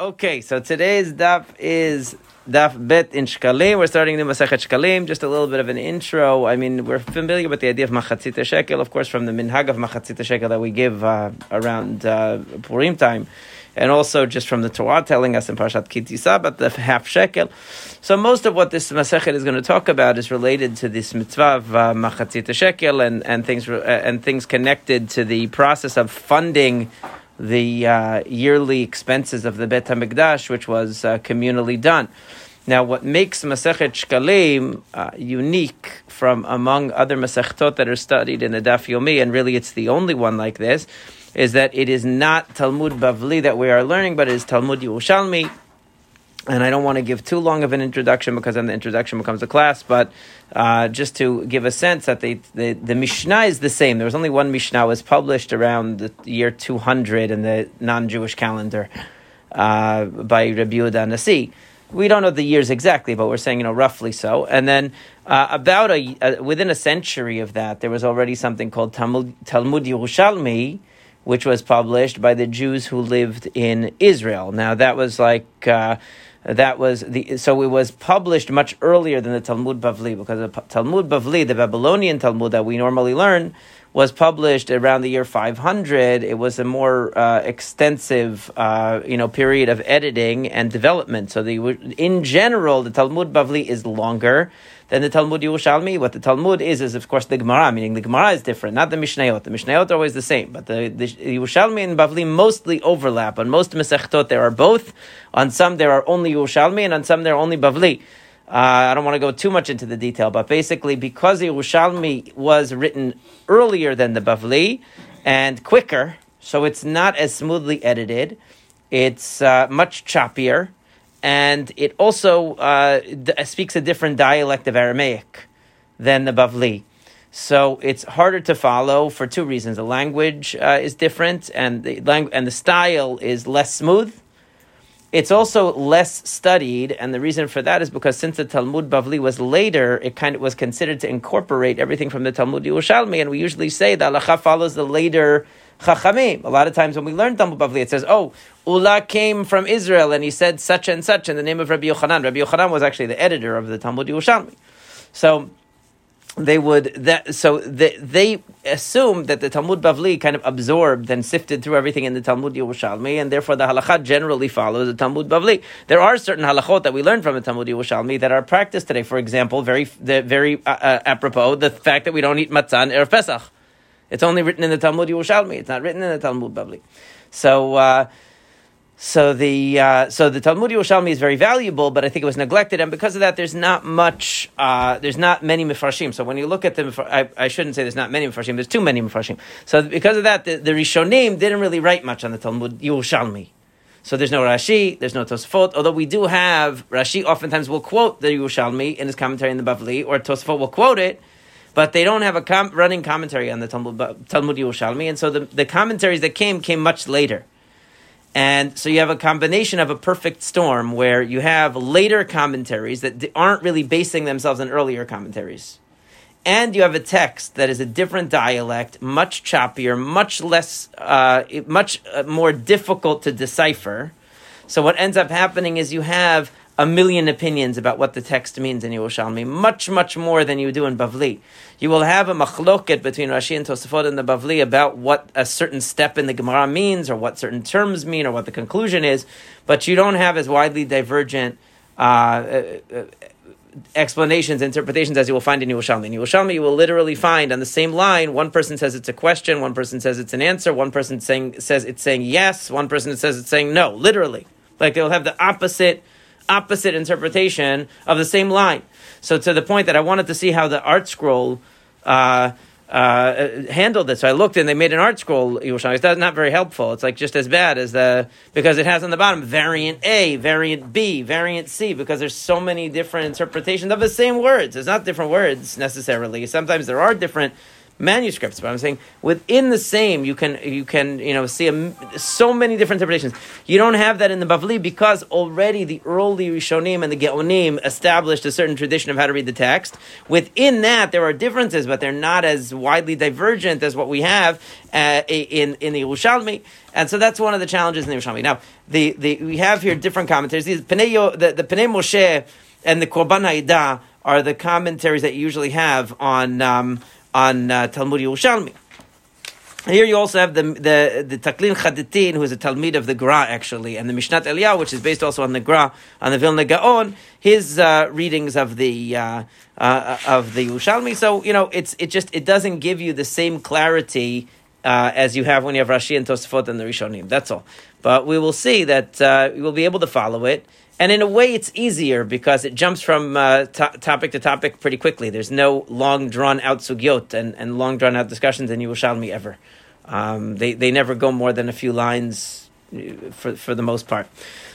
Okay, so today's daf is daf bet in shkalim. We're starting the Masachet Shkalim. Just a little bit of an intro. I mean, we're familiar with the idea of machatzit shekel, of course, from the minhag of machatzit shekel that we give uh, around uh, Purim time, and also just from the Torah telling us in Parshat Ki Tisa about the half shekel. So most of what this Masachet is going to talk about is related to this mitzvah of uh, machatzit shekel and and things uh, and things connected to the process of funding the uh, yearly expenses of the Bet HaMikdash, which was uh, communally done. Now, what makes Masechet Shkalim uh, unique from among other Masechtot that are studied in the Daf Yomi, and really it's the only one like this, is that it is not Talmud Bavli that we are learning, but it is Talmud Yerushalmi, and I don't want to give too long of an introduction because then the introduction becomes a class, but uh, just to give a sense that the, the, the Mishnah is the same. There was only one Mishnah was published around the year 200 in the non-Jewish calendar uh, by Rabbi Yehuda Nasi. We don't know the years exactly, but we're saying you know roughly so. And then uh, about a, uh, within a century of that, there was already something called Talmud, Talmud Yerushalmi, which was published by the Jews who lived in Israel. Now that was like uh, that was the so it was published much earlier than the Talmud Bavli because the Talmud Bavli, the Babylonian Talmud that we normally learn, was published around the year 500. It was a more uh, extensive, uh, you know, period of editing and development. So the in general, the Talmud Bavli is longer than the Talmud Yerushalmi. What the Talmud is, is of course the Gemara, meaning the Gemara is different, not the Mishnayot. The Mishnayot are always the same, but the, the Yerushalmi and Bavli mostly overlap. On most Masechtot, there are both. On some, there are only Yerushalmi, and on some, there are only Bavli. Uh, I don't want to go too much into the detail, but basically, because the Yerushalmi was written earlier than the Bavli and quicker, so it's not as smoothly edited. It's uh, much choppier and it also uh, speaks a different dialect of Aramaic than the Bavli. So it's harder to follow for two reasons. The language uh, is different, and the langu- and the style is less smooth. It's also less studied, and the reason for that is because since the Talmud Bavli was later, it kind of was considered to incorporate everything from the Talmud Yerushalmi, and we usually say that halacha follows the later Chachamim. A lot of times when we learn Talmud Bavli, it says, "Oh, Ula came from Israel and he said such and such in the name of Rabbi Yochanan." Rabbi Yochanan was actually the editor of the Talmud Yerushalmi. So they would that so they, they assumed that the Talmud Bavli kind of absorbed and sifted through everything in the Talmud Yerushalmi, and therefore the halakha generally follows the Talmud Bavli. There are certain halachot that we learn from the Talmud Yerushalmi that are practiced today. For example, very the, very uh, uh, apropos the fact that we don't eat matzah erev Pesach. It's only written in the Talmud Yerushalmi. It's not written in the Talmud Bavli. So. Uh, so the uh, so the Talmud Yerushalmi is very valuable, but I think it was neglected, and because of that, there's not much. Uh, there's not many mifarshim. So when you look at the, I, I, shouldn't say there's not many mifarshim. There's too many mifarshim. So because of that, the, the Rishonim didn't really write much on the Talmud Yerushalmi. So there's no Rashi, there's no Tosfot. Although we do have Rashi, oftentimes will quote the Yerushalmi in his commentary in the Bavli, or Tosfot will quote it but they don't have a com- running commentary on the Talmud, Talmud Yerushalmi, and so the, the commentaries that came came much later. And so you have a combination of a perfect storm where you have later commentaries that aren't really basing themselves on earlier commentaries. And you have a text that is a different dialect, much choppier, much less, uh, much uh, more difficult to decipher. So what ends up happening is you have a million opinions about what the text means in Yerushalmi, much, much more than you do in Bavli. You will have a machloket between Rashi and Tosafot and the Bavli about what a certain step in the Gemara means, or what certain terms mean, or what the conclusion is, but you don't have as widely divergent uh, uh, explanations, interpretations as you will find in Yerushalmi. In Yerushalmi, you will literally find on the same line, one person says it's a question, one person says it's an answer, one person saying, says it's saying yes, one person says it's saying no, literally. Like they'll have the opposite opposite interpretation of the same line. So to the point that I wanted to see how the ArtScroll uh, uh, handled this. So I looked and they made an ArtScroll Yerushalmi. It's not very helpful. It's like just as bad as the because it has on the bottom variant A, variant B, variant C because there's so many different interpretations of the same words. It's not different words necessarily. Sometimes there are different manuscripts, but I'm saying within the same, you can you can you know see a, so many different interpretations. You don't have that in the Bavli because already the early Rishonim and the Geonim established a certain tradition of how to read the text. Within that, there are differences, but they're not as widely divergent as what we have uh, in in the Yerushalmi. And so that's one of the challenges in the Yerushalmi. Now, the, the we have here different commentaries. These Pnei, the, the Pnei Moshe and the Korban Haidah are the commentaries that you usually have on um, on uh, Talmud Yerushalmi. Here you also have the the the Taklin Chaditin, who is a Talmud of the Gra actually, and the Mishnat Eliyahu, which is based also on the Gra on the Vilna Gaon. His uh, readings of the uh, uh, of the Yerushalmi. So you know, it's it just it doesn't give you the same clarity uh, as you have when you have Rashi and Tosafot and the Rishonim. That's all. But we will see that uh, we will be able to follow it. And in a way, it's easier because it jumps from uh, to- topic to topic pretty quickly. There's no long drawn out sugyot and, and long drawn out discussions in Yerushalmi ever. Um, they, they never go more than a few lines uh, for, for the most part.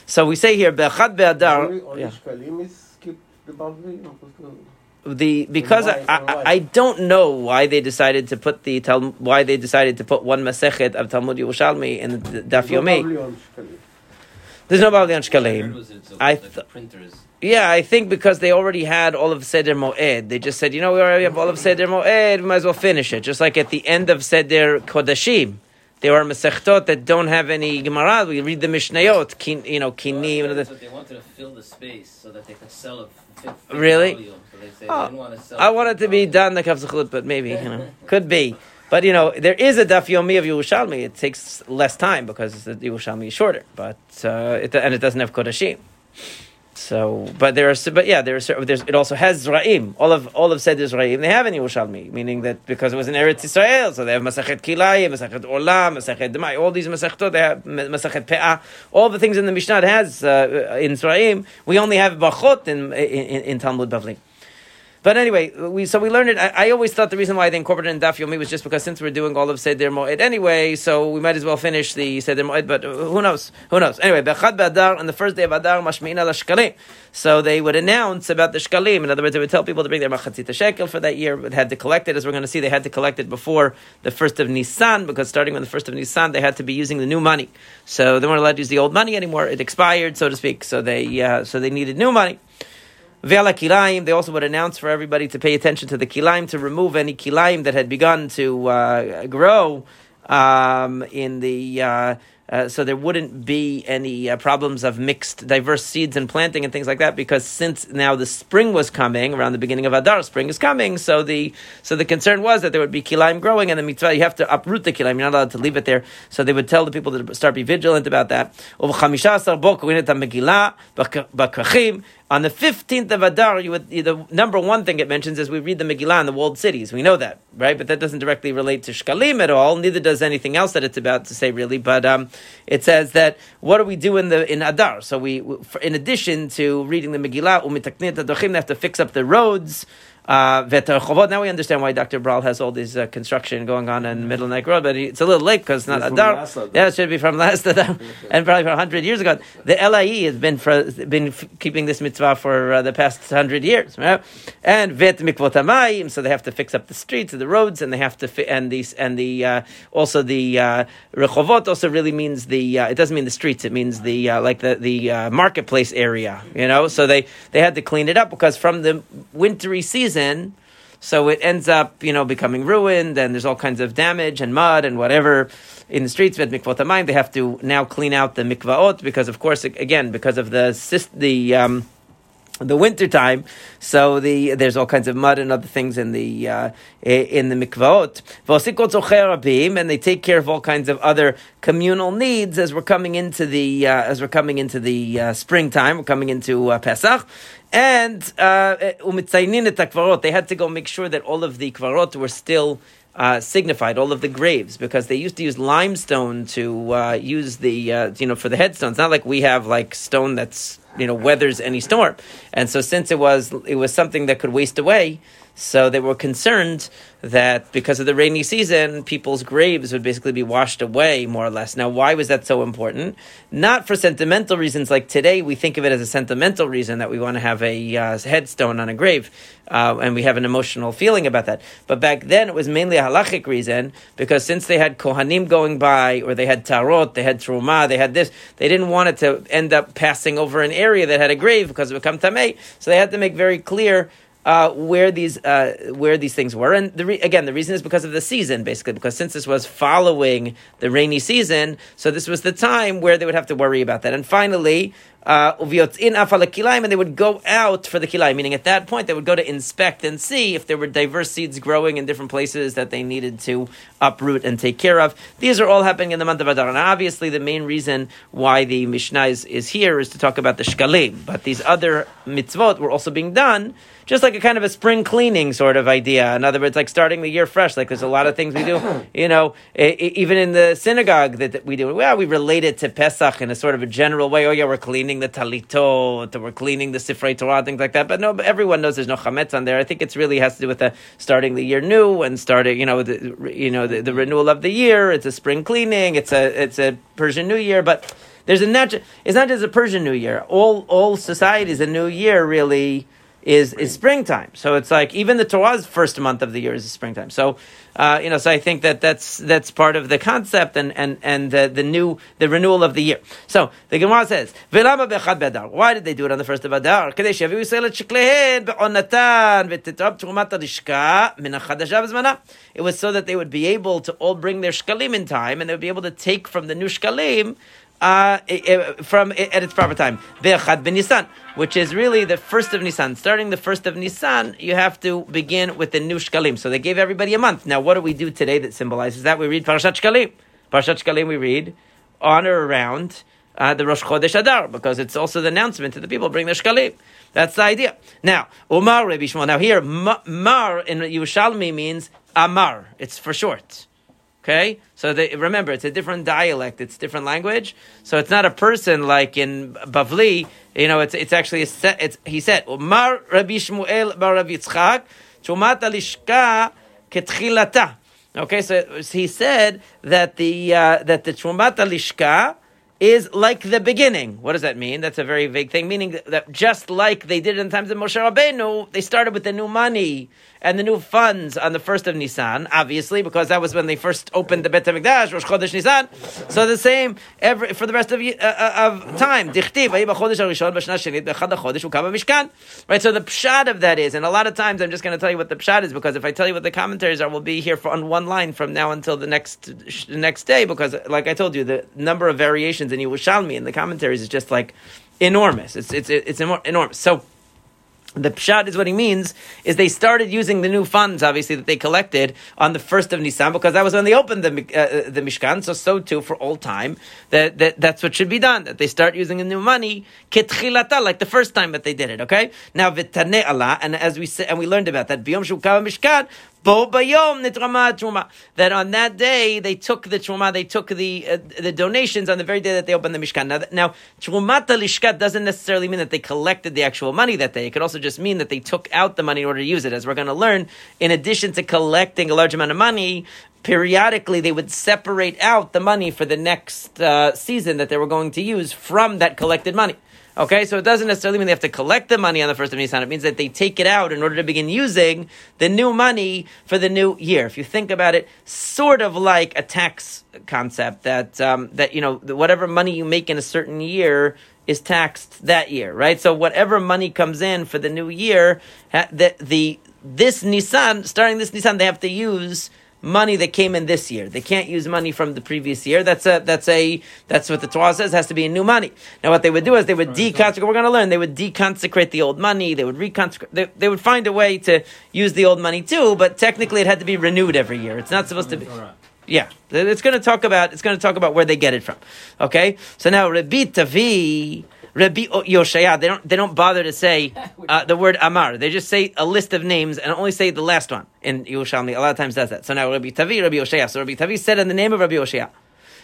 So we say here, Be'achad Be'adar. Only, only Yeah. Shkalim is skipped the Bavli? opposed to- the because I. I, I don't know why they decided to put the why they decided to put one Masechet of Talmud Yerushalmi in the Daf Yomi. Bavli on Shkalim. There's no I Shkalim. was it's a- I th- printers. Yeah, I think because they already had all of Seder Moed, they just said, you know, we already have all of Seder Moed, we might as well finish it. Just like at the end of Seder Kodashim, there are Masechtot that don't have any Gemara. We read the Mishnayot, kin, you know, Kini. Well, you know, that's what they wanted to fill the space so that they could sell fit Really? volume. So they say Oh, they didn't oh, want to sell. I want it to be done the Kavzachut, but maybe, you know, could be. But, you know, there is a Daf Yomi of Yerushalmi. It takes less time because the Yerushalmi is shorter, but, uh, it, and it doesn't have Kodashim. So, but there are, but yeah, there are. There's, it also has Zraim. All of all of said Zraim. They have in Yerushalmi, meaning that because it was in Eretz Israel, so they have Masachet Kilayim, Masachet Olam, Masachet Demai. All these Masachtot, they have Masachet Pe'ah. All the things in the Mishnah has uh, in Zraim. We only have Brachot in in, in Talmud Bavli. But anyway, we so we learned it. I, I always thought the reason why they incorporated in Daf Yomi was just because since we're doing all of Seder Moed anyway, so we might as well finish the Seder Moed. But who knows? Who knows? Anyway, Bechad Badar on the first day of Adar Mashmi'ina Lashkalim. So they would announce about the shkalim. In other words, they would tell people to bring their machatzita shekel for that year, but had to collect it. As we're going to see, they had to collect it before the first of Nisan because starting with the first of Nisan, they had to be using the new money. So they weren't allowed to use the old money anymore. It expired, so to speak. So they uh, so they needed new money. Ve'ala kilaim, they also would announce for everybody to pay attention to the kilaim, to remove any kilaim that had begun to uh, grow um, in the. Uh, uh, so there wouldn't be any uh, problems of mixed, diverse seeds and planting and things like that, because since now the spring was coming around the beginning of Adar, spring is coming. So the so the concern was that there would be kilaim growing, and the mitzvah you have to uproot the kilaim. You're not allowed to leave it there. So they would tell the people to start be vigilant about that. On the 15th of Adar, you would, the number one thing it mentions is we read the Megillah in the walled cities. We know that, right? But that doesn't directly relate to Shkalim at all. Neither does anything else that it's about to say, really. But um, it says that what do we do in the in Adar? So we, in addition to reading the Megillah, they have to fix up the roads. Uh, now we understand why Dr. Bral has all this uh, construction going on in Middle Neck Road, but it's a little late because not Adar. Yeah, it should be from last Adar, and probably for hundred years ago. The LIE has been for been f- keeping this mitzvah for uh, the past hundred years, right? And vet mikvot so they have to fix up the streets and the roads, and they have to fi- and these and the uh, also the uh, rechovot also really means the uh, it doesn't mean the streets, it means the uh, like the the uh, marketplace area, you know. So they they had to clean it up because from the wintry season. So it ends up, you know, becoming ruined, and there's all kinds of damage and mud and whatever in the streets. But mikvot hamayim, they have to now clean out the mikvaot because, of course, again, because of the the um, the winter time, so the there's all kinds of mud and other things in the uh, in the mikvaot. And they take care of all kinds of other communal needs as we're coming into the uh, as we're coming into the uh, springtime. We're coming into uh, Pesach. And uh, umitzaynin et hakvarot. they had to go make sure that all of the kvarot were still uh, signified, all of the graves, because they used to use limestone to uh, use the uh, you know for the headstones. Not like we have like stone that's you know weathers any storm. And so since it was it was something that could waste away, so they were concerned that because of the rainy season, people's graves would basically be washed away, more or less. Now, why was that so important? Not for sentimental reasons, like today we think of it as a sentimental reason that we want to have a uh, headstone on a grave, uh, and we have an emotional feeling about that. But back then it was mainly a halachic reason, because since they had kohanim going by, or they had tarot, they had truma, they had this, they didn't want it to end up passing over an area that had a grave because it would become tamei, so they had to make very clear uh, where these uh, where these things were, and the re- again the reason is because of the season, basically because since this was following the rainy season, so this was the time where they would have to worry about that. And finally, uh, and they would go out for the kilaim, meaning at that point they would go to inspect and see if there were diverse seeds growing in different places that they needed to uproot and take care of. These are all happening in the month of Adar, and obviously the main reason why the Mishnah is, is here is to talk about the shkalim, but these other mitzvot were also being done just like a kind of a spring cleaning sort of idea. In other words, like starting the year fresh. Like there's a lot of things we do, you know, even in the synagogue that, we do. Well, we relate it to Pesach in a sort of a general way. Oh yeah, we're cleaning the talitot, we're cleaning the Sifrei Torah, things like that. But no, everyone knows there's no chametz on there. I think it really has to do with the starting the year new and starting, you know, the you know the, the renewal of the year. It's a spring cleaning. It's a it's a Persian New Year, but. There's a natural. It's not just a Persian New Year. All all societies, a New Year really is is springtime. So it's like even the Torah's first month of the year is springtime. So uh, you know, so I think that that's that's part of the concept and and and the, the new the renewal of the year. So the Gemara says, "V'lama. Why did they do it on the first of Adar? Kadei shavu Yisrael shiklehen be'onatan v'titrab trumat alishka min ha'chadasha It was so that they would be able to all bring their shkalim in time, and they would be able to take from the new shkalim uh, from at its proper time. Ve'achad ben Nisan, which is really the first of Nisan. Starting the first of Nisan, you have to begin with the new Shkalim. So they gave everybody a month. Now, what do we do today that symbolizes that? We read Parashat Shkalim. Parashat Shkalim we read on or around uh, the Rosh Chodesh Adar, because it's also the announcement to the people, bring the Shkalim. That's the idea. Now, Umar Rabbi Shmuel. Now here, Mar in Yerushalmi means Amar. It's for short. Okay, so they, remember it's a different dialect, it's different language. So it's not a person like in Bavli. You know, it's it's actually a set. It's he said Mar Rabbi Shmuel Bar Rabbi Yitzchak Chumat Alishka Ketchilata. Okay, so he said that the uh, that the Chumat Alishka is like the beginning. What does that mean? That's a very vague thing, meaning that just like they did in the times of Moshe Rabbeinu, they started with the new money and the new funds on the first of Nisan, obviously, because that was when they first opened the Bet HaMikdash, Rosh Chodesh Nisan. So the same every, for the rest of, uh, uh of time. Right, so the pshat of that is, and a lot of times I'm just going to tell you what the pshat is, because if I tell you what the commentaries are, we'll be here for on one line from now until the next the next day, because like I told you, the number of variations in Yerushalmi in the commentaries is just like enormous. It's, it's, it's enormous. So, the pshat is what he means is they started using the new funds, obviously that they collected on the first of Nisan because that was when they opened the uh, the Mishkan. So so too for all time that, that that's what should be done. That they start using the new money ketchilata like the first time that they did it. Okay, now vitane Allah, and as we said, and we learned about that biyom shukav Mishkan That on that day they took the truma, they took the uh, the donations on the very day that they opened the mishkan. Now, now trumat lishkat doesn't necessarily mean that they collected the actual money that day. It could also just mean that they took out the money in order to use it. As we're going to learn, in addition to collecting a large amount of money, periodically they would separate out the money for the next uh, season that they were going to use from that collected money. Okay, so it doesn't necessarily mean they have to collect the money on the first of Nisan. It means that they take it out in order to begin using the new money for the new year. If you think about it, sort of like a tax concept that um, that you know whatever money you make in a certain year is taxed that year, right? So whatever money comes in for the new year, that the this Nissan, starting this Nissan, they have to use money that came in this year. They can't use money from the previous year. That's a that's a that's what the Torah says has to be new money. Now what they would do is they would deconsecrate. We're going to learn. They would deconsecrate the old money. They would reconsecrate. They, they would find a way to use the old money too, but technically it had to be renewed every year. It's not supposed to be. Yeah, it's going to talk about it's going to talk about where they get it from. Okay, so now Rabbi Tavi Rabbi Yoshaya, they don't they don't bother to say uh, the word Amar. They just say a list of names and only say the last one. In Yerushalmi, a lot of times does that. So now Rabbi Tavi, Rabbi Yoshaya. So Rabbi Tavi said in the name of Rabbi Yoshaya.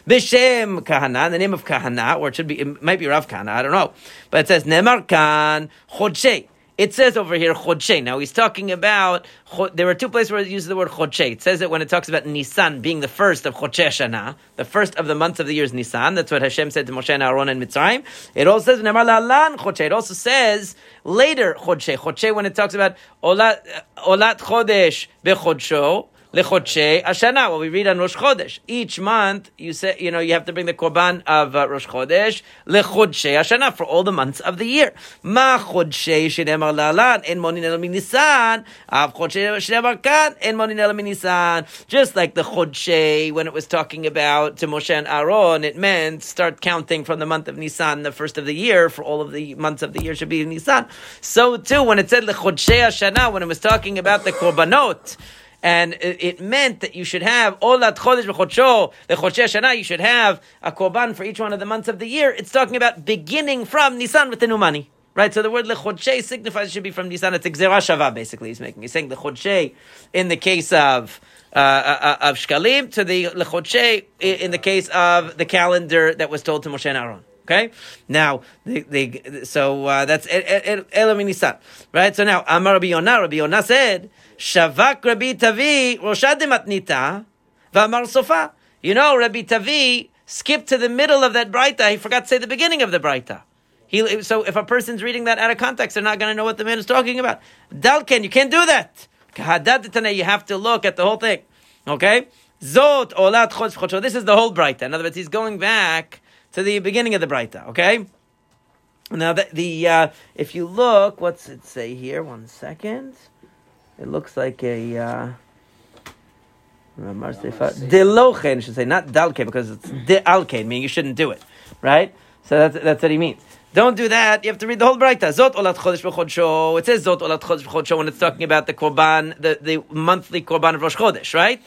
Bishem Kahana, in the name of Kahana, or it should be, it might be Rav Kahana, I don't know. But it says, Nemar Kan Chodshei. It says over here Chodshei. Now he's talking about, there are two places where it uses the word Chodshei. It says it when it talks about Nisan being the first of Chodshei Shana, the first of the months of the year is Nisan. That's what Hashem said to Moshe and Aaron in Mitzrayim. It also says, Chodshei. It also says later Chodshei. Chodshei when it talks about Olat, Olat Chodesh Bechodsho lechodshei ashana. What we read on Rosh Chodesh. Each month, you say, you know, you have to bring the korban of uh, Rosh Chodesh lechodshei ashana for all the months of the year. Ma chodshei shenemar lalan en monin el minisan av chodshei shenemar kan en monin el minisan. Just like the chodshei when it was talking about to Moshe and Aaron, it meant start counting from the month of Nisan, the first of the year, for all of the months of the year should be in Nisan. So too, when it said lechodshei ashana, when it was talking about the korbanot and it, meant that you should have olat chodesh v'chodsho lechodshe shana. You should have a korban for each one of the months of the year. It's talking about beginning from Nisan with the new money. Right, so the word lechodshe signifies it should be from Nisan. It's gzera shava, basically. He's making. He's saying lechodshe in the case of uh, uh, of shkalim to the lechodshe in the case of the calendar that was told to Moshe and Aaron. Okay, now the, the so uh, that's Elam Nisan, right? So now Amar Rabbi Yonah, Rabbi Yonah said Shavak Rabbi Tavi Roshad Matnita V'amar Sofa. You know, Rabbi Tavi skipped to the middle of that Braita. He forgot to say the beginning of the Braita. He, so if a person's reading that out of context, they're not going to know what the man is talking about. Dalken, you can't do that. You have to look at the whole thing. Okay? Zot olat chodsh This is the whole Braita. In other words, he's going back to the beginning of the Braita. Okay? Now, the, the uh, if you look, what's it say here? One second. It looks like a. Uh, Delochen should say not dalke because it's de alke, meaning you shouldn't do it, right? So that's that's what he means. Don't do that. You have to read the whole Braita. Zot olat chodesh b'chodsho. It says zot olat chodesh b'chodsho when it's talking about the korban, the, the monthly korban of Rosh Chodesh, right?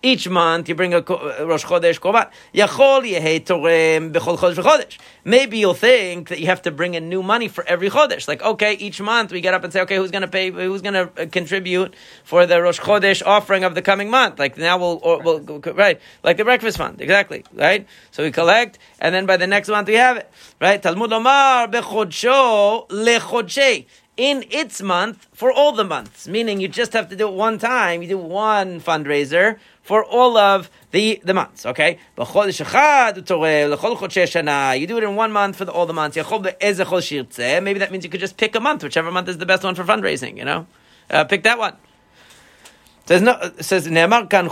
Each month you bring a Rosh Chodesh Korban. Yachol yehei torem b'chol Chodesh v'chodesh. Maybe you'll think that you have to bring in new money for every Chodesh. Like, okay, each month we get up and say, okay, who's going to pay, who's going to uh, contribute for the Rosh Chodesh offering of the coming month? Like now we'll, or, we'll right, like the breakfast fund, exactly, right? So we collect, and then by the next month we have it, right? Talmud Omar b'chodsho lechodshei in its month for all the months, meaning you just have to do it one time. You do one fundraiser for all of the, the months, okay? You do it in one month for the, all the months. Maybe that means you could just pick a month, whichever month is the best one for fundraising, you know? Uh, pick that one. Says no, says kan.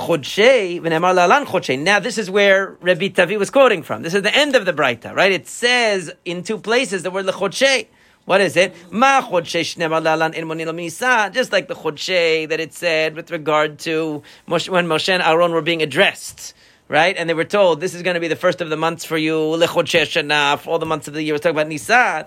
Now this is where Rabbi Tavi was quoting from. This is the end of the Braita, right? It says in two places the word lechodshei. What is it? Ma Just like the chodshe that it said with regard to Moshe, when Moshe and Aaron were being addressed right? And they were told this is going to be the first of the months for you, for all the months of the year. We're talking about Nisan.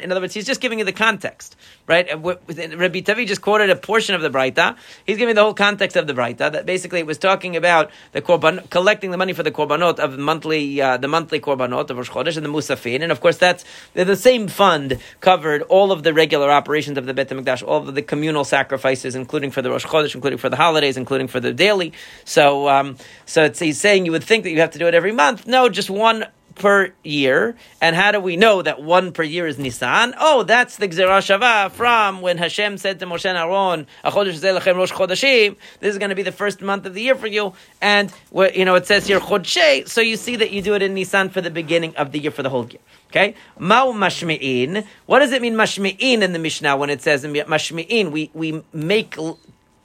In other words, he's just giving you the context, right? Rabbi Tavi just quoted a portion of the Braita. He's giving the whole context of the Braita. That basically it was talking about the korban, collecting the money for the korbanot of monthly, uh, the monthly korbanot of Rosh Chodesh and the Musafin, and of course that's the same fund covered all of the regular operations of the Bet Hamikdash, all of the communal sacrifices, including for the Rosh Chodesh, including for the holidays days, including for the daily. So, um, so he's saying you would think that you have to do it every month. No, just one per year. And how do we know that one per year is Nisan? Oh, that's the Gzerah Shava from when Hashem said to Moshe and Aaron, Rosh Chodeshim, this is going to be the first month of the year for you. And, you know, it says here Chodshe, so you see that you do it in Nisan for the beginning of the year, for the whole year. Okay? Ma'u mashmi'in. What does it mean mashmi'in in the Mishnah when it says mashmi'in? We, we make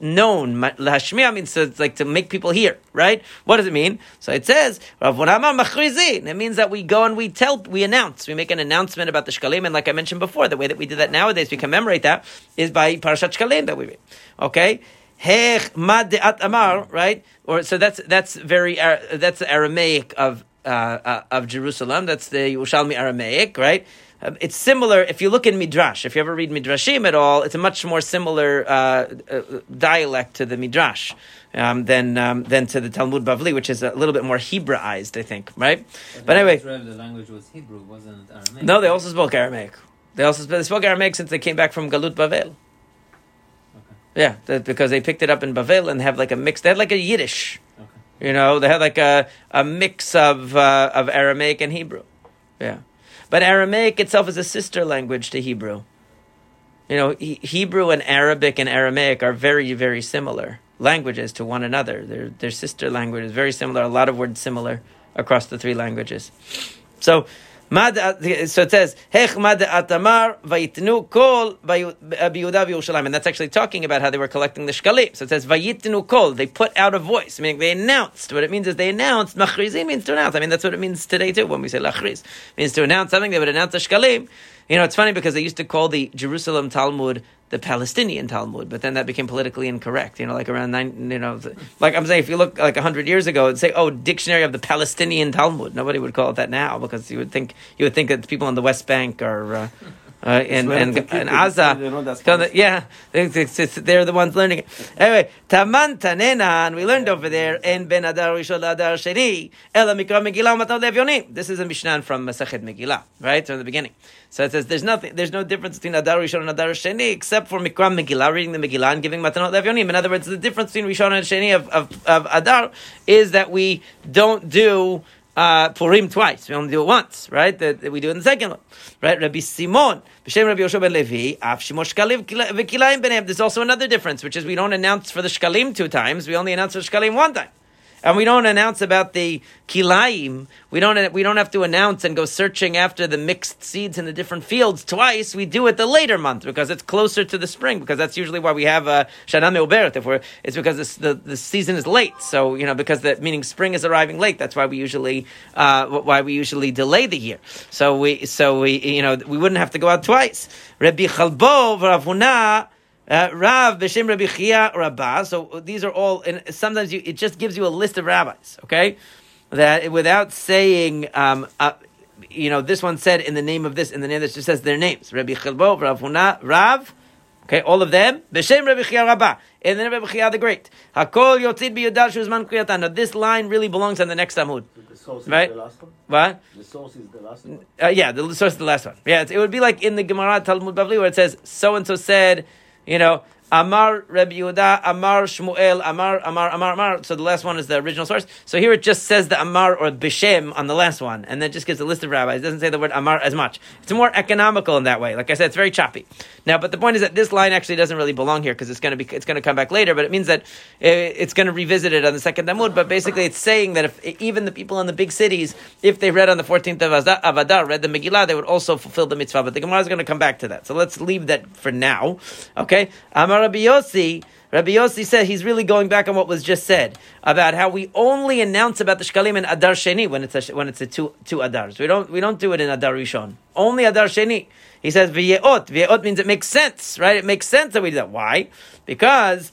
known. Lahashmiya means to, like to make people hear, right? What does it mean? So it says, It means that we go and we tell, we announce, we make an announcement about the Shkalim. And like I mentioned before, the way that we do that nowadays, we commemorate that, is by Parashat Shkalim that we read. Okay? Hech mad amar, right? Or so that's that's very uh, that's the Aramaic of uh, uh, of Jerusalem. That's the Yerushalmi Aramaic, right? Um, it's similar. If you look in Midrash, if you ever read Midrashim at all, it's a much more similar uh, uh, dialect to the Midrash um, than um, than to the Talmud Bavli, which is a little bit more Hebraized, I think. Right? But, but anyway, Israel, the language was Hebrew, wasn't Aramaic. No, they also spoke Aramaic. They also they spoke Aramaic since they came back from Galut Bavel. Yeah, that, because they picked it up in Bavel and have like a mix. They had like a Yiddish. You know, they had like a, a mix of uh, of Aramaic and Hebrew. Yeah, but Aramaic itself is a sister language to Hebrew. You know, he, Hebrew and Arabic and Aramaic are very very similar languages to one another. They're they're sister languages, very similar. A lot of words similar across the three languages. So so it says, Hech atamar vayitnu kol uh, biyuda v'Yerushalayim. And that's actually talking about how they were collecting the shkalim. So it says, vayitnu kol. They put out a voice, meaning they announced. What it means is they announced. Machrizim means to announce. I mean, that's what it means today too when we say lachriz. Means to announce something. They would announce the shkalim. You know, it's funny because they used to call the Jerusalem Talmud the Palestinian Talmud, but then that became politically incorrect. You know, like around nine, you know, like I'm saying, if you look like hundred years ago and say, "Oh, Dictionary of the Palestinian Talmud," nobody would call it that now because you would think you would think that people on the West Bank are. Uh, uh, and and, and Aza, yeah, they're the ones learning it. Anyway, Taman Tanenan, we learned over there in Ben Adar Rishon Adar Sheni, Ela Mikra Megillah Matav Levyonim. This is a Mishnah from Masachet Megillah, right from the beginning. So it says there's nothing, there's no difference between Adar Rishon and Adar Sheni except for Mikra Megillah, reading the Megillah and giving Matanot Levyonim. In other words, the difference between Rishon and Sheni of, of, of Adar is that we don't do uh, Purim twice. We only do it once, right? That, that we do it in the second one, right? Rabbi Simon, B'Shem Rabbi Yoshua ben Levi, Af Shimosh Shkalim. There's also another difference, which is we don't announce for the Shkalim two times. We only announce for Shkalim one time. And we don't announce about the kilayim. We don't, we don't have to announce and go searching after the mixed seeds in the different fields twice. We do it the later month because it's closer to the spring, because that's usually why we have Shana Me'uberet. If we're, it's because the, the season is late. So, you know, because the, meaning spring is arriving late. That's why we usually, uh, why we usually delay the year. So we, so we, you know, we wouldn't have to go out twice. Rabbi uh, Rav B'Shem Rabbi Chia Rabbah. So these are all, and sometimes you, it just gives you a list of rabbis, okay? That without saying, um, uh, you know, this one said in the name of this, in the name that just says their names. Rabbi Chilbo, Rav Huna, Rav, okay, all of them. B'Shem Rabbi Chia Rabbah. And then Rabbi Chia the Great. Hakol Yotzid B'Yudal Shuzman Kriyatan. Now this line really belongs on the next Amud. The source Right. is the last one? What? The source is the last one? Uh, yeah, the source is the last one. Yeah, it would be like in the Gemara Talmud Bavli where it says so and so said, you know, Amar Rabbi Yehuda, Amar Shmuel, Amar, Amar, Amar, Amar. So the last one is the original source. So here it just says the Amar or Bishem on the last one, and then just gives a list of rabbis. It doesn't say the word Amar as much. It's more economical in that way. Like I said, it's very choppy. Now, but the point is that this line actually doesn't really belong here because it's going to be it's going to come back later. But it means that uh, it's going to revisit it on the second Amud. But basically, it's saying that if even the people in the big cities, if they read on the fourteenth of Azda- of Adar, read the Megillah, they would also fulfill the mitzvah. But the Gemara is going to come back to that. So let's leave that for now. Okay, Amar Rabbi Yossi. Rabbi Yossi said he's really going back on what was just said about how we only announce about the shkalim in Adar Sheni when it's a, when it's a two two Adars. We don't we don't do it in Adar Rishon. Only Adar Sheni. He says v'yeot. V'yeot means it makes sense, right? It makes sense that we do that. Why? Because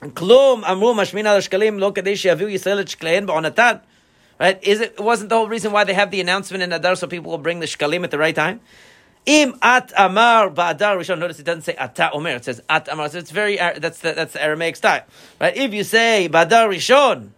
Klum amru mashmin al shkalim lo kadei she'aviu Yisrael et shkleihen ba'onatan. Right? Is it wasn't the whole reason why they have the announcement in Adar so people will bring the shkalim at the right time? Im at amar ba'adar rishon. Notice it doesn't say ata omer. It says at amar. So it's very that's the, that's the Aramaic style, right? If you say ba'adar rishon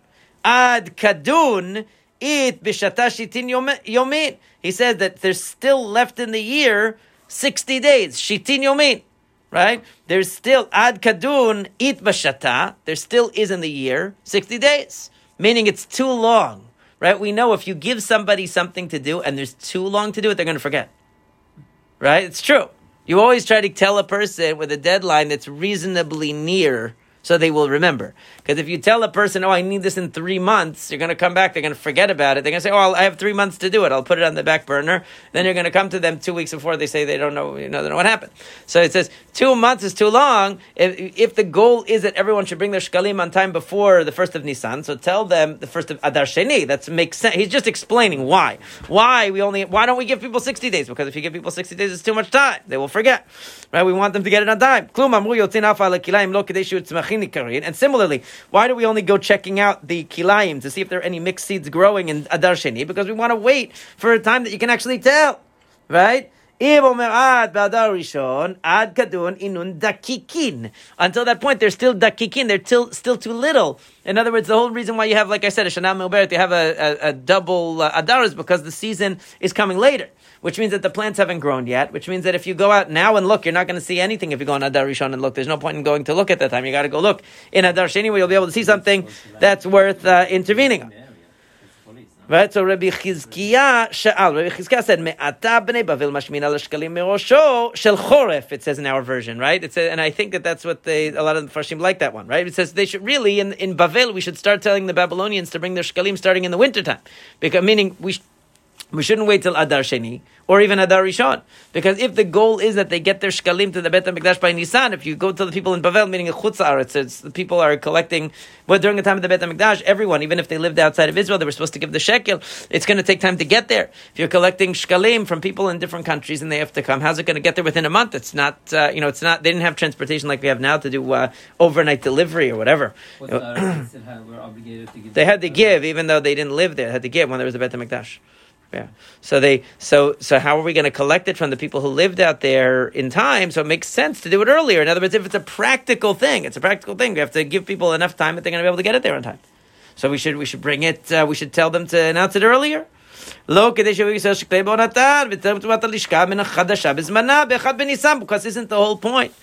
ad kadun it b'shata shitin yom- yomin. He said that there's still left in the year sixty days. Shitin yomin. Right? There's still ad kadun it b'shata. There still is in the year sixty days, meaning it's too long. Right? We know if you give somebody something to do and there's too long to do it, they're going to forget right? It's true. You always try to tell a person with a deadline that's reasonably near so they will remember. Because if you tell a person, oh, I need this in three months, you're going to come back, they're going to forget about it. They're going to say, oh, I have three months to do it. I'll put it on the back burner. Then you're going to come to them two weeks before they say they don't know, you know, they don't know what happened. So it says, two months is too long. If, if the goal is that everyone should bring their shkalim on time before the first of Nisan, so tell them the first of Adar Sheni. That makes sense. He's just explaining why. Why we only, why don't we give people 60 days? Because if you give people 60 days, it's too much time. They will forget. Right? We want them to get it on time. And similarly, why do we only go checking out the kilayim to see if there are any mixed seeds growing in Adar Sheni? Because we want to wait for a time that you can actually tell. Right? Until that point, they're still Dakikin. They're still still too little. In other words, the whole reason why you have, like I said, a Shana Me'uberet, you have a, a, a double uh, Adar is because the season is coming later, which means that the plants haven't grown yet, which means that if you go out now and look, you're not going to see anything if you go on Adar Rishon and look. There's no point in going to look at that time. You got to go look. In Adar Sheni, where you'll be able to see something that's worth uh, intervening on. Right, so Rabbi Chizkiah Sha'al, Rabbi Chizkiah said, Me'ata b'nei Bavil mashmin al shkalim mirosho shel choref, it says in our version, right? It says, and I think that that's what they, a lot of the Farshim like that one, right? It says they should really, in, in Bavel, we should start telling the Babylonians to bring their shkalim starting in the wintertime. Because, meaning, we, we shouldn't wait till Adar Sheni or even Adar Rishon. Because if the goal is that they get their shkalim to the Bet HaMikdash by Nisan, if you go to the people in Bavel, meaning in Chutz Aretz, it's the people are collecting, but during the time of the Bet HaMikdash, everyone, even if they lived outside of Israel, they were supposed to give the shekel. It's going to take time to get there. If you're collecting shkalim from people in different countries and they have to come, how's it going to get there within a month? It's not, uh, you know, it's not, they didn't have transportation like we have now to do uh, overnight delivery or whatever. What's the Arabs still have, we're obligated to give They had to give, even though they didn't live there. They had to give when there was a Bet HaMikdash. Yeah. So they so so how are we going to collect it from the people who lived out there in time? So it makes sense to do it earlier. In other words, if it's a practical thing, it's a practical thing. We have to give people enough time that they're going to be able to get it there on time. So we should we should bring it. Uh, we should tell them to announce it earlier. Because isn't the whole point?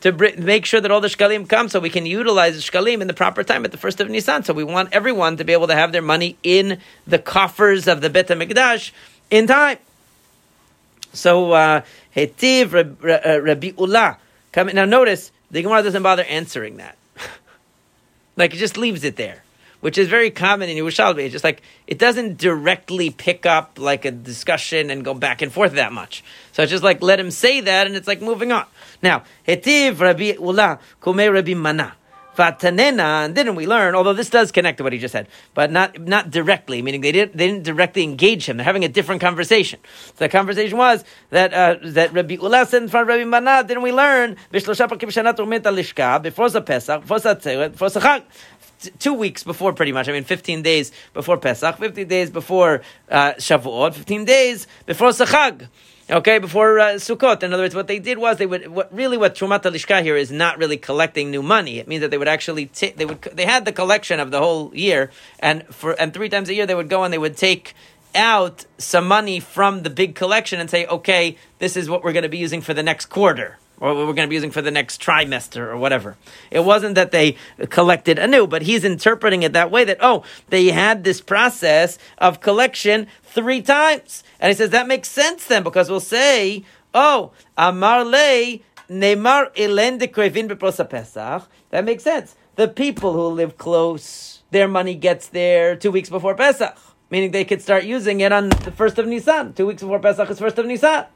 To make sure that all the shkalim come so we can utilize the shkalim in the proper time at the first of Nisan. So we want everyone to be able to have their money in the coffers of the Bet HaMikdash in time. So, uh, Hetiv uh, Rabbi. Come Now notice, the Gemara doesn't bother answering that. like it just leaves it there. Which is very common in Yerushalmi. It's just like it doesn't directly pick up like a discussion and go back and forth that much. So it's just like let him say that, and it's like moving on. Now, Hetiv Rabbi Ula Kume Rabbi Mana. Vatanena, and didn't we learn? Although this does connect to what he just said, but not not directly. Meaning they didn't they didn't directly engage him. They're having a different conversation. So the conversation was that uh, that Rabbi Ula said in front of Rabbi Mana. Didn't we learn? Before the Pesach, before the before the Chag two weeks before, pretty much. I mean, 15 days before Pesach, 50 days before uh, Shavuot, 15 days before Sachag. Okay, before uh, Sukkot. In other words, what they did was they would what really what Trumat Lishka here is not really collecting new money. It means that they would actually ta- they would they had the collection of the whole year, and for and three times a year they would go and they would take out some money from the big collection and say, okay, this is what we're going to be using for the next quarter or we're going to be using for the next trimester or whatever. It wasn't that they collected anew, but he's interpreting it that way that, oh, they had this process of collection three times. And he says that makes sense then because we'll say, oh, Amar Le, Neymar Elen de Krevin Pesach. That makes sense. The people who live close, their money gets there two weeks before Pesach. Meaning they could start using it on the first of Nisan. Two weeks before Pesach is first of Nisan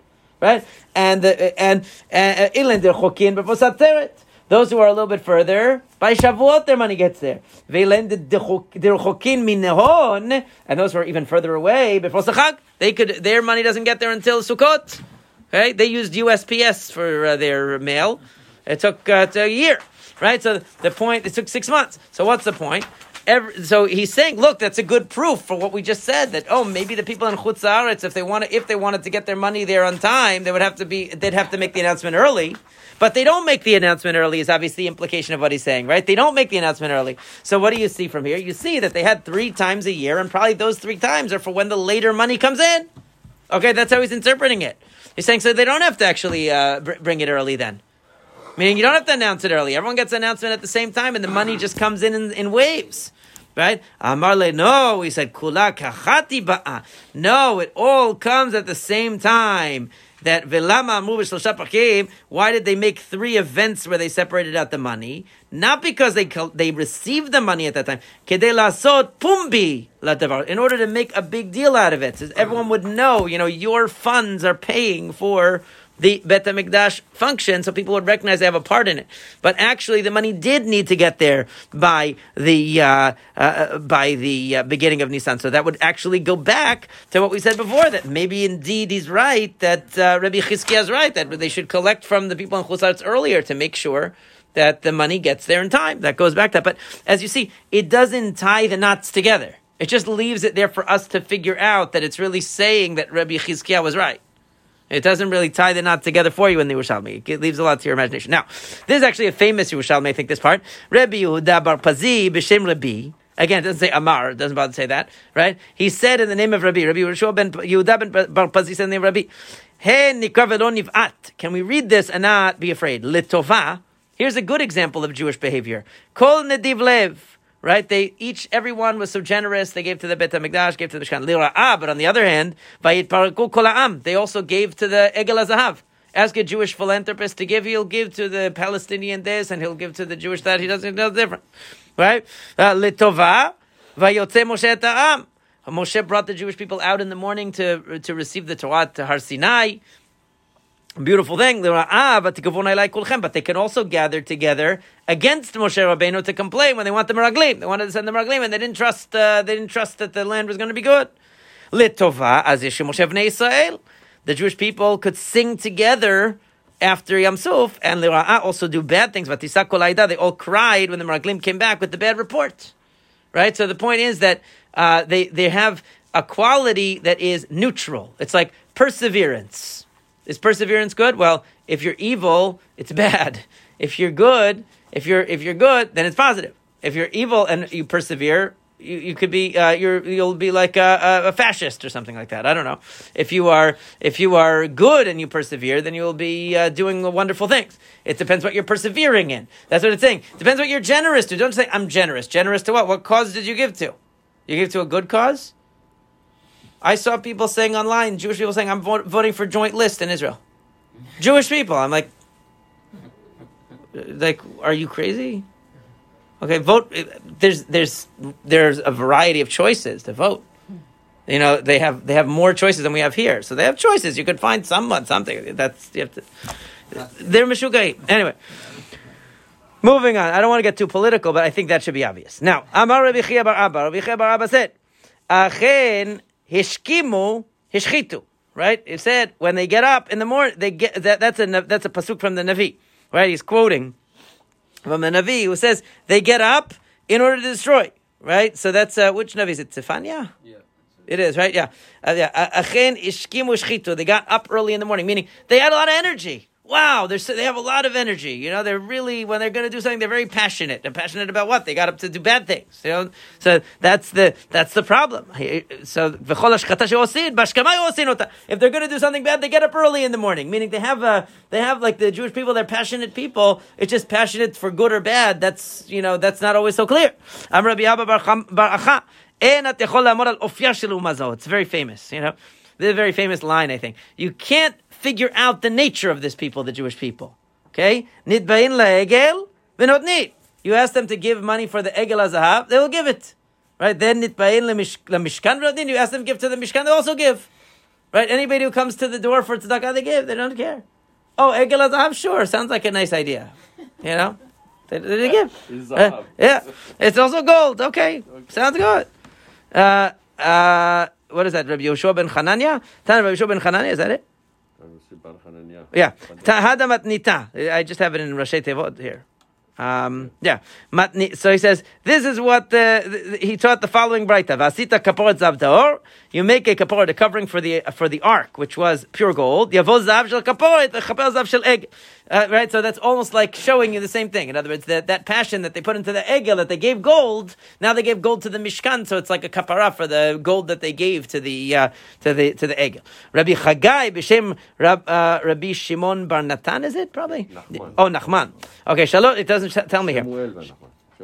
right? And the, and ilan der chokin. Those who are a little bit further, by Shavuot their money gets there. Veilen der chokin minehon, and those who are even further away, before Sachag, they could their money doesn't get there until Sukkot. Okay, they used USPS for uh, their mail. It took uh, a year, right? So the point it took six months. So what's the point? Every, so he's saying, look, that's a good proof for what we just said. That oh, maybe the people in Chutzaretz, if they want, if they wanted to get their money there on time, they would have to be, they'd have to make the announcement early. But they don't make the announcement early. Is obviously the implication of what he's saying, right? They don't make the announcement early. So what do you see from here? You see that they had three times a year, and probably those three times are for when the later money comes in. Okay, that's how he's interpreting it. He's saying so they don't have to actually uh, br- bring it early then. Meaning you don't have to announce it early. Everyone gets an announcement at the same time, and the money just comes in in, in waves. Right? Amarle, no, he said, Kula kachati ba'a. No, it all comes at the same time. That velama amru Why did they make three events where they separated out the money? Not because they they received the money at that time. Kedei lasot pumbi. In order to make a big deal out of it, so everyone would know. You know, your funds are paying for the Bet HaMikdash function, so people would recognize they have a part in it. But actually, the money did need to get there by the uh, uh, by the uh, beginning of Nisan. So that would actually go back to what we said before. That maybe indeed he's right. That uh, Rabbi Chizkiah is right. That they should collect from the people in Chusarts earlier to make sure that the money gets there in time. That goes back to that. But as you see, it doesn't tie the knots together. It just leaves it there for us to figure out that it's really saying that Rabbi Chizkiah was right. It doesn't really tie the knot together for you in the Yerushalmi. It leaves a lot to your imagination. Now, this is actually a famous Yerushalmi, I think, this part. Rabbi Yehuda Bar Pazi b'shem Rabbi. Again, it doesn't say Amar, it doesn't bother to say that, right? He said in the name of Rabbi, Rabbi Yehoshua ben Yehuda ben Bar Pazi said in the name of Rabbi, He niv'at. Can we read this and not be afraid? Litova. Here's a good example of Jewish behavior. Kol nediv lev right? They each, everyone was so generous. They gave to the Bet Hamikdash, gave to the Mishkan Lira'ah. But on the other hand, they also gave to the Egel Azahav. Ask a Jewish philanthropist to give, he'll give to the Palestinian this, and he'll give to the Jewish that. He doesn't know the difference, right? Uh, Litova, Vayotze Moshe. Moshe brought the Jewish people out in the morning to to receive the Torah to Har Sinai beautiful thing. Ah, but they can also gather together against Moshe Rabbeinu to complain when they want the Meraglim. They wanted to send the Meraglim, and they didn't trust. Uh, they didn't trust that the land was going to be good. The Jewish people could sing together after Yam Suf, and Lira'ah also do bad things. But they all cried when the Meraglim came back with the bad report. Right. So the point is that uh, they they have a quality that is neutral. It's like perseverance is perseverance good? Well, if you're evil, it's bad. If you're good, if you're if you're good, then it's positive. If you're evil and you persevere, you, you could be uh, you're you'll be like a, a, fascist or something like that. I don't know. If you are if you are good and you persevere, then you will be uh, doing wonderful things. It depends what you're persevering in. That's what it's saying. Depends what you're generous to. Don't say I'm generous. Generous to what? What cause did you give to? You give to a good cause. I saw people saying online, Jewish people saying, I'm voting for joint list in Israel. Jewish people. I'm like, like, are you crazy? Okay, vote. Eh, there's there's there's a variety of choices to vote. You know, they have they have more choices than we have here, so they have choices. You could find someone something. That's you have to. They're mishugai. Anyway, moving on. I don't want to get too political, but I think that should be obvious. Now, Amar Rabbi Chia Bar Abba. Rabbi Chia Bar Abba said, "Achen Hishkimu hishchitu. Right? It said when they get up in the morning, they get that, that's a that's a pasuk from the Navi. Right? He's quoting from the Navi who says they get up in order to destroy. Right? So that's uh, which Navi is it? Tzefania? Yeah. It is right, yeah. Uh, yeah. Achen ishkimu They got up early in the morning, meaning they had a lot of energy wow, they're, they have a lot of energy. You know, they're really, when they're going to do something, they're very passionate. They're passionate about what? They got up to do bad things. You know, so that's the, that's the problem. So, if they're going to do something bad, they get up early in the morning, meaning they have, a, they have like the Jewish people, they're passionate people. It's just passionate for good or bad. That's, you know, that's not always so clear. It's very famous, you know. This is a very famous line, I think. You can't figure out the nature of this people, the Jewish people. Okay? Nidbain la'egel v'notnit. You ask them to give money for the egel azahav, they will give it. Right? Then nitbain lemishkan v'notnit. You ask them to give to the mishkan, they also give. Right? Anybody who comes to the door for tzedakah, they give. They don't care. Oh, egel azahav, sure. Sounds like a nice idea. You know? They, they give. Uh, yeah. It's also gold. Okay. okay. Sounds good. Uh, uh, what is that? Rabbi Yoshua ben Hanania? Rabbi Yoshua ben Hanania, is that it? Yeah. Tahada matnita. I just have it in Rashi Tevot here. Um, yeah. Matni, so he says, this is what the, the, he taught the following braita. Vasita kaporet zav You make a kaporet, a covering for the, for the ark, which was pure gold. Yavoz zav shel kaporet, chapel zav shel egg. Uh, right? So that's almost like showing you the same thing. In other words, that, that passion that they put into the egel, that they gave gold, now they gave gold to the Mishkan, so it's like a kapara for the gold that they gave to the, uh, to the, to the egel. Rabbi Chagai, b'shem Rab, uh, Rabbi Shimon Bar Natan, is it? Probably? Nachman. Oh, Nachman. Okay, Shalom, it doesn't tell me here.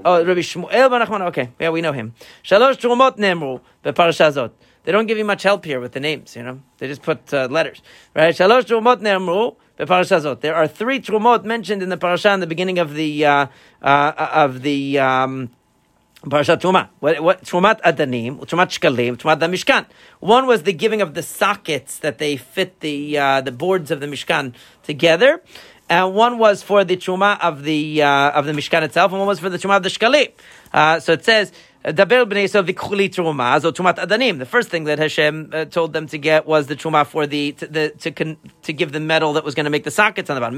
Oh, Rabbi Shmuel Bar Nachman, okay. Yeah, we know him. Shalosh Trumot Nemru, the Parashazot. They don't give you much help here with the names, you know. They just put uh, letters, right? Shalosh Trumot Nemru, there are three trumot mentioned in the parasha in the beginning of the uh, uh, of the um, parasha truma. What, what trumat adanim, trumat shkalim, trumat the mishkan. One was the giving of the sockets that they fit the uh, the boards of the mishkan together. And one was for the truma of the uh, of the mishkan itself, and one was for the truma of the shkalim. Uh, so it says B'nei truma, so trumat adanim. The first thing that Hashem uh, told them to get was the truma for the to, the, to, con, to give the metal that was going to make the sockets on the bottom.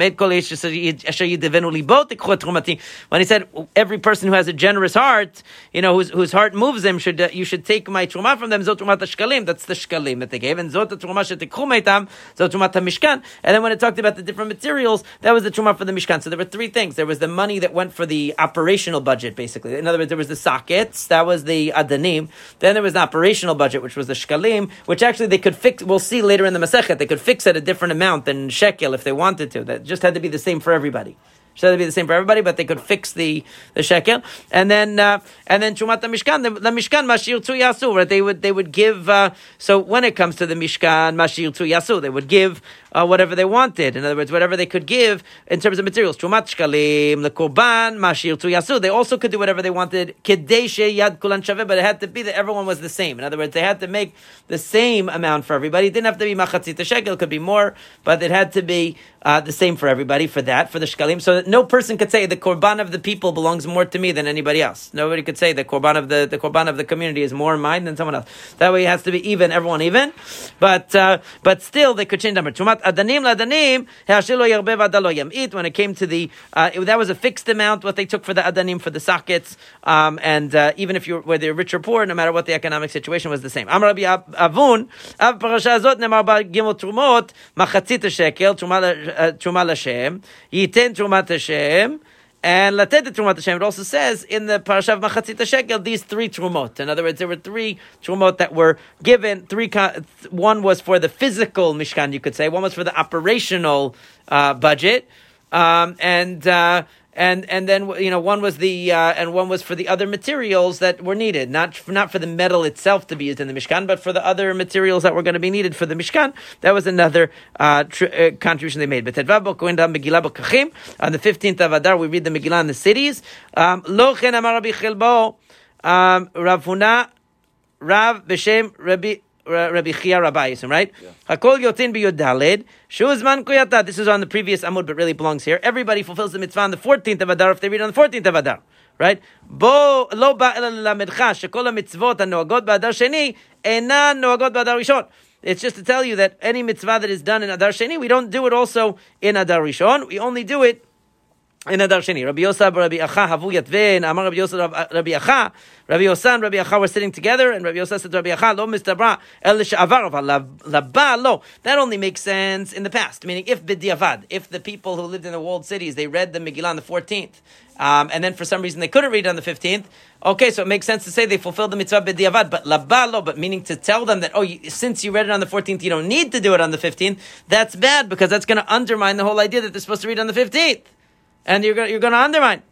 When he said every person who has a generous heart, you know, whose, whose heart moves them, should uh, you should take my truma from them. Zot trumat. That's the shkalim that they gave, and zot truma shetikhu meitam. Zot trumat mishkan. And then when it talked about the different materials, that was the truma for the mishkan. So there were three things. There was the money that went for the operational budget, basically. In other words, there was the sockets that was the adanim. Then there was the operational budget, which was the shkalim, which actually they could fix. We'll see later in the Masechet, they could fix at a different amount than shekel if they wanted to. That just had to be the same for everybody. Have to be the same for everybody, but they could fix the, the shekel, and then uh, and then chumat the mishkan, the, the mishkan mashir tu yasu. Right? They would they would give. Uh, so when it comes to the mishkan mashir tu yasu, they would give uh, whatever they wanted. In other words, whatever they could give in terms of materials. Chumat shkalim, the korban mashir tu yasu. They also could do whatever they wanted. Kedeshe yad kulan but it had to be that everyone was the same. In other words, they had to make the same amount for everybody. It didn't have to be machatzit shekel. It could be more, but it had to be uh, the same for everybody. For that, for the shkalim, so that no person could say the korban of the people belongs more to me than anybody else. Nobody could say the korban of the the korban of the community is more mine than someone else. That way, it has to be even, everyone even. But uh, but still, they could change number. Chumat adanim ladanim hashilo yarbev adalo yamit. When it came to the uh, it- that was a fixed amount what they took for the adanim for the sockets, um, and uh, even if you whether you're rich or poor, no matter what the economic situation was the same. Amar Rabbi Avun, Av parasha azot nemar ba gimel trumot machatzit shekel truma truma Lashem yiten trumat Hashem. And Lated Trumat Hashem, it also says in the Parashav Machatzit Shekel, these three Trumot. In other words, there were three Trumot that were given. Three, one was for the physical Mishkan, you could say. One was for the operational uh, budget, um, and uh, and and then you know one was the uh, and one was for the other materials that were needed, not not for the metal itself to be used in the Mishkan, but for the other materials that were going to be needed for the Mishkan. That was another uh, tr- uh, contribution they made. But B'Kachim on the fifteenth of Adar, we read the Megillah in the cities. Um, Lo amar Rabbi Chilbo, um, Rav Huna, Rav b'Shem Rabbi. Rabbi Chia Rabbiisim, right? Hakol Yotin Biyudalid, Shuzman Kuyata. This is on the previous Amud, but really belongs here. Everybody fulfills the mitzvah on the 14th of Adar if they read on the 14th of Adar, right? Bo lo ba el lamedcha, shekol ha-mitzvot ha-noagot ba'adar sheni, enan noagot ba'adar rishon. It's just to tell you that any mitzvah that is done in Adar Sheni, we don't do it also in Adar Rishon. We only do it in Adar Sheni. Rabbi Yosef, Rabbi Acha, Havu Yatven, Amar Rabbi Yosef, Rabbi Acha, Rabbi Yosan, Rabbi Acha were sitting together, and Rabbi Yosef said to Rabbi Acha, Lo mistabra, el she'avar, aval laba lo. That only makes sense in the past, meaning if b'diavad, if the people who lived in the walled cities, they read the Megillah on the 14th, um, and then for some reason they couldn't read on the 15th, okay, so it makes sense to say they fulfilled the mitzvah b'diavad, but laba lo, but meaning to tell them that, oh, you, since you read it on the 14th, you don't need to do it on the 15th, that's bad, because that's going to undermine the whole idea that they're supposed to read on the 15th and you're going you're going to undermine.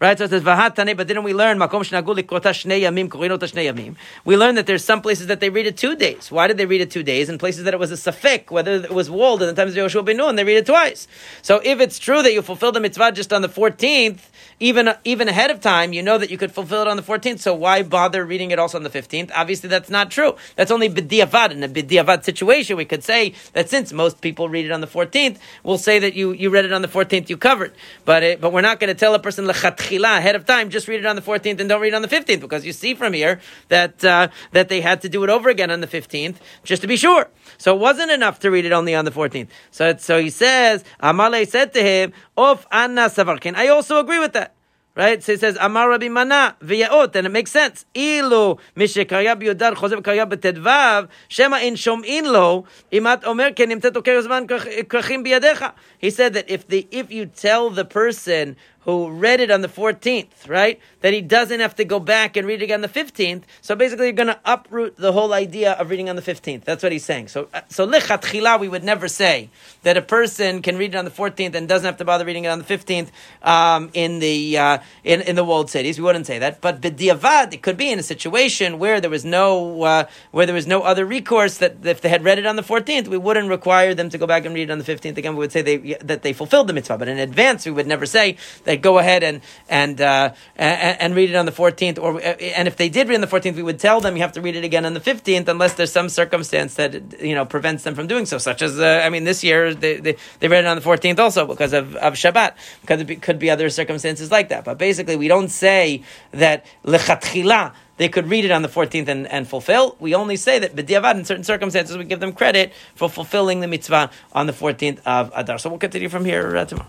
Right, so it says vahatane, but didn't we learn makom yamim? We learned that there's some places that they read it two days. Why did they read it two days? And places that it was a safek, whether it was walled in the times of Yoshua ben Nun, they read it twice. So if it's true that you fulfill the mitzvah just on the 14th, even even ahead of time, you know that you could fulfill it on the 14th. So why bother reading it also on the 15th? Obviously, that's not true. That's only b'diavad. In a b'diavad situation, we could say that since most people read it on the 14th, we'll say that you, you read it on the 14th, you covered. But it, but we're not going to tell a person lechatchila ahead of time, just read it on the 14th and don't read it on the 15th, because you see from here that uh, that they had to do it over again on the 15th just to be sure. So it wasn't enough to read it only on the 14th. So so he says, Amalei said to him, "Of Anna Savarkin." I also agree with that. Right? So he says, Amar Rabbi Mana, v'yaot, and it makes sense. Ilu, mishekarya b'yodar, chosev karya b'tedvav, shema in shom'in lo, imat omer ken nimtet oker krachim biyadecha. He said that if the, if you tell the person who read it on the 14th, right? That he doesn't have to go back and read it again on the 15th. So basically, you're going to uproot the whole idea of reading on the 15th. That's what he's saying. So, uh, so we would never say that a person can read it on the 14th and doesn't have to bother reading it on the 15th um, in the uh, in, in the walled cities. We wouldn't say that. But b'diavad, it could be in a situation where there was no uh, where there was no other recourse that if they had read it on the 14th, we wouldn't require them to go back and read it on the 15th again. We would say they that they fulfilled the mitzvah. But in advance, we would never say that go ahead and and, uh, and read it on the 14th. Or and if they did read on the 14th, we would tell them you have to read it again on the 15th, unless there's some circumstance that you know prevents them from doing so. Such as uh, I mean, this year they, they, they read it on the 14th also because of, of Shabbat. Because it could be other circumstances like that. But basically, we don't say that lechatchila they could read it on the 14th and, and fulfill. We only say that b'diavad in certain circumstances we give them credit for fulfilling the mitzvah on the 14th of Adar. So we'll continue from here uh, tomorrow.